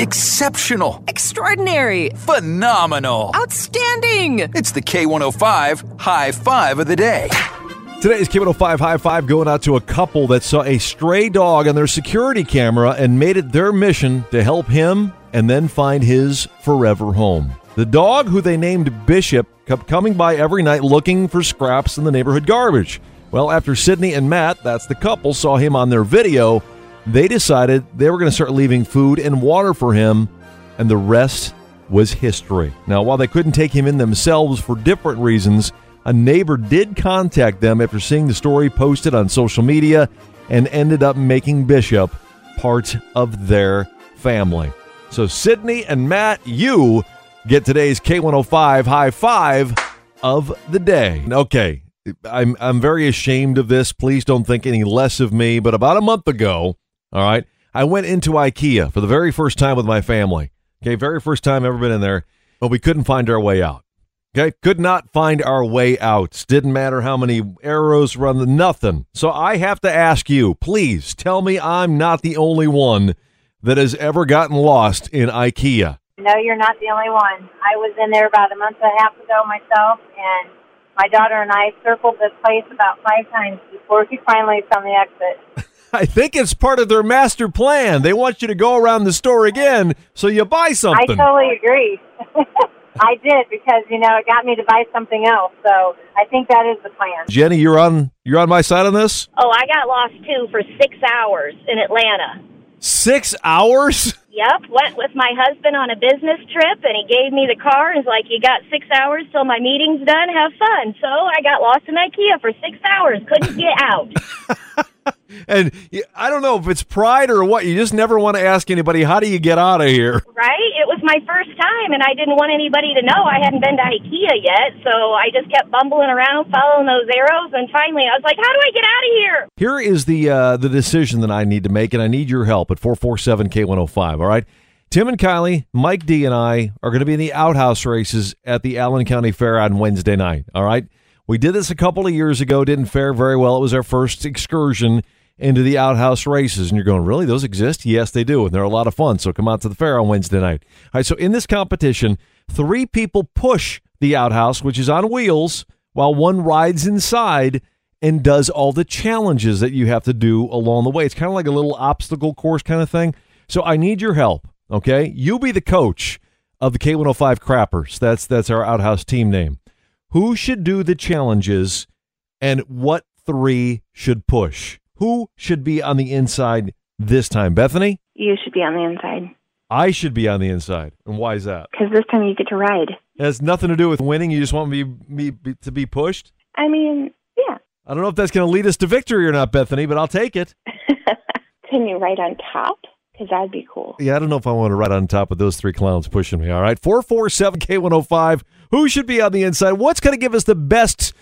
Exceptional. Extraordinary. Phenomenal. Outstanding. It's the K105 High Five of the Day. Today's K105 High Five going out to a couple that saw a stray dog on their security camera and made it their mission to help him and then find his forever home. The dog, who they named Bishop, kept coming by every night looking for scraps in the neighborhood garbage. Well, after Sydney and Matt, that's the couple, saw him on their video, they decided they were going to start leaving food and water for him, and the rest was history. Now, while they couldn't take him in themselves for different reasons, a neighbor did contact them after seeing the story posted on social media and ended up making Bishop part of their family. So, Sydney and Matt, you get today's K105 high five of the day. Okay, I'm, I'm very ashamed of this. Please don't think any less of me. But about a month ago, all right, I went into IKEA for the very first time with my family. Okay, very first time ever been in there, but we couldn't find our way out. Okay, could not find our way out. Didn't matter how many arrows run, nothing. So I have to ask you, please tell me I'm not the only one that has ever gotten lost in IKEA. No, you're not the only one. I was in there about a month and a half ago myself, and my daughter and I circled the place about five times before we finally found the exit. I think it's part of their master plan. They want you to go around the store again so you buy something. I totally agree. I did because you know it got me to buy something else. So I think that is the plan. Jenny, you're on you're on my side on this? Oh, I got lost too for six hours in Atlanta. 6 hours? Yep, went with my husband on a business trip, and he gave me the car and was like, "You got six hours till my meeting's done. Have fun." So I got lost in IKEA for six hours. Couldn't get out. And I don't know if it's pride or what. You just never want to ask anybody, "How do you get out of here?" right? It was my first time, and I didn't want anybody to know I hadn't been to IKEA yet. So I just kept bumbling around, following those arrows, and finally I was like, "How do I get out of here?" Here is the uh, the decision that I need to make, and I need your help at 447K105. All right. Tim and Kylie, Mike D, and I are going to be in the outhouse races at the Allen County Fair on Wednesday night. All right. We did this a couple of years ago, didn't fare very well. It was our first excursion into the outhouse races. And you're going, really? Those exist? Yes, they do. And they're a lot of fun. So come out to the fair on Wednesday night. All right. So in this competition, three people push the outhouse, which is on wheels, while one rides inside and does all the challenges that you have to do along the way. It's kind of like a little obstacle course kind of thing. So I need your help. Okay, you be the coach of the K105 Crappers. That's that's our outhouse team name. Who should do the challenges, and what three should push? Who should be on the inside this time? Bethany, You should be on the inside I should be on the inside, and why is that? because this time you get to ride. It has nothing to do with winning. You just want me, me be, to be pushed. I mean, yeah. I don't know if that's going to lead us to victory or not, Bethany, but I'll take it. Can you ride on top? Because that'd be cool. Yeah, I don't know if I want to ride on top of those three clowns pushing me. All right, four four seven K one hundred five. Who should be on the inside? What's going to give us the best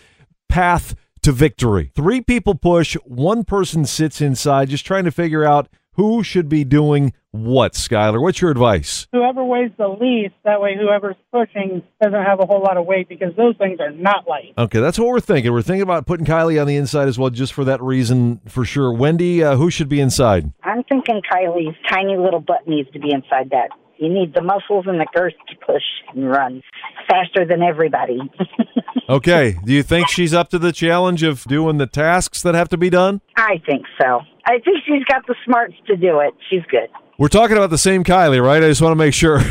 path to victory? Three people push, one person sits inside, just trying to figure out who should be doing what. Skylar, what's your advice? whoever weighs the least, that way whoever's pushing doesn't have a whole lot of weight because those things are not light. Okay, that's what we're thinking. We're thinking about putting Kylie on the inside as well, just for that reason, for sure. Wendy, uh, who should be inside? I'm thinking Kylie's tiny little butt needs to be inside that. You need the muscles and the girth to push and run faster than everybody. Okay, do you think she's up to the challenge of doing the tasks that have to be done? I think so. I think she's got the smarts to do it. She's good. We're talking about the same Kylie, right? I just want to make sure.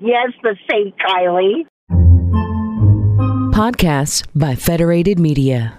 Yes, the same Kylie. Podcasts by Federated Media.